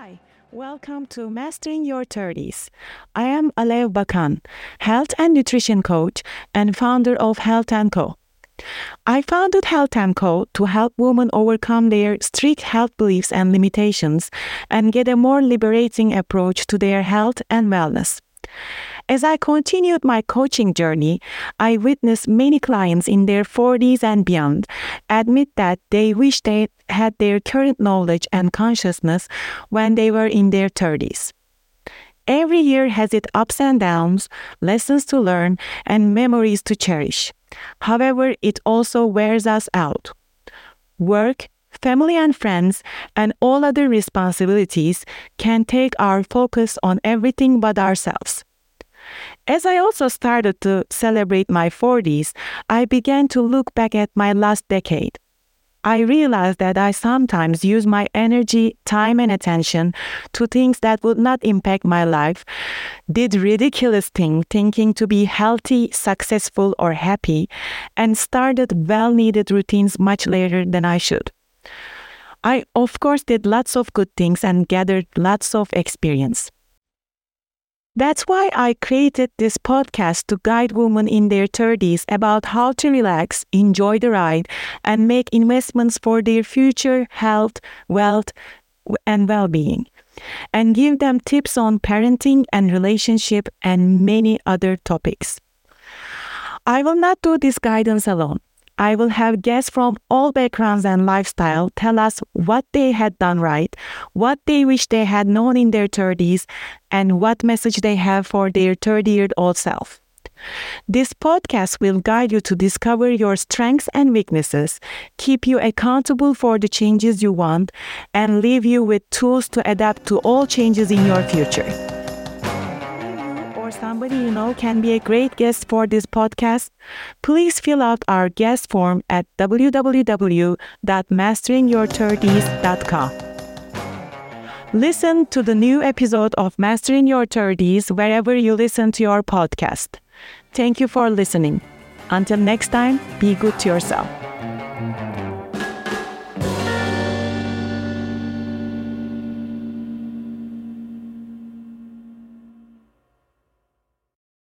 Hi, welcome to Mastering Your 30s. I am Alev Bakan, health and nutrition coach and founder of Health & Co. I founded Health & Co to help women overcome their strict health beliefs and limitations and get a more liberating approach to their health and wellness. As I continued my coaching journey, I witnessed many clients in their 40s and beyond admit that they wish they had their current knowledge and consciousness when they were in their 30s. Every year has its ups and downs, lessons to learn, and memories to cherish. However, it also wears us out. Work, family and friends, and all other responsibilities can take our focus on everything but ourselves. As I also started to celebrate my 40s, I began to look back at my last decade. I realized that I sometimes use my energy, time, and attention to things that would not impact my life, did ridiculous things thinking to be healthy, successful, or happy, and started well needed routines much later than I should. I, of course, did lots of good things and gathered lots of experience. That's why I created this podcast to guide women in their 30s about how to relax, enjoy the ride, and make investments for their future health, wealth, and well being, and give them tips on parenting and relationship and many other topics. I will not do this guidance alone. I will have guests from all backgrounds and lifestyle tell us what they had done right, what they wish they had known in their 30s, and what message they have for their 30 year old self. This podcast will guide you to discover your strengths and weaknesses, keep you accountable for the changes you want, and leave you with tools to adapt to all changes in your future somebody you know can be a great guest for this podcast, please fill out our guest form at www.masteringyour30s.com. Listen to the new episode of Mastering Your 30s wherever you listen to your podcast. Thank you for listening. Until next time, be good to yourself.